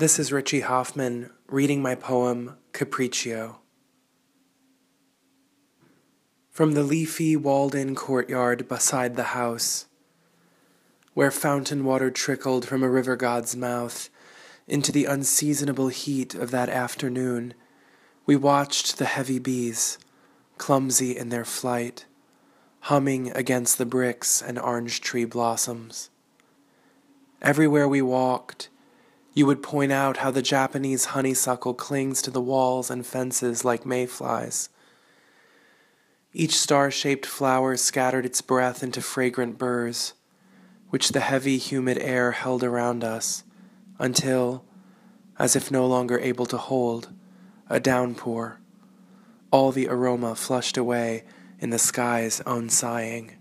This is Richie Hofmann reading my poem Capriccio. From the leafy, walled in courtyard beside the house, where fountain water trickled from a river god's mouth into the unseasonable heat of that afternoon, we watched the heavy bees, clumsy in their flight, humming against the bricks and orange tree blossoms. Everywhere we walked, you would point out how the Japanese honeysuckle clings to the walls and fences like mayflies. Each star shaped flower scattered its breath into fragrant burrs, which the heavy, humid air held around us, until, as if no longer able to hold, a downpour, all the aroma flushed away in the sky's own sighing.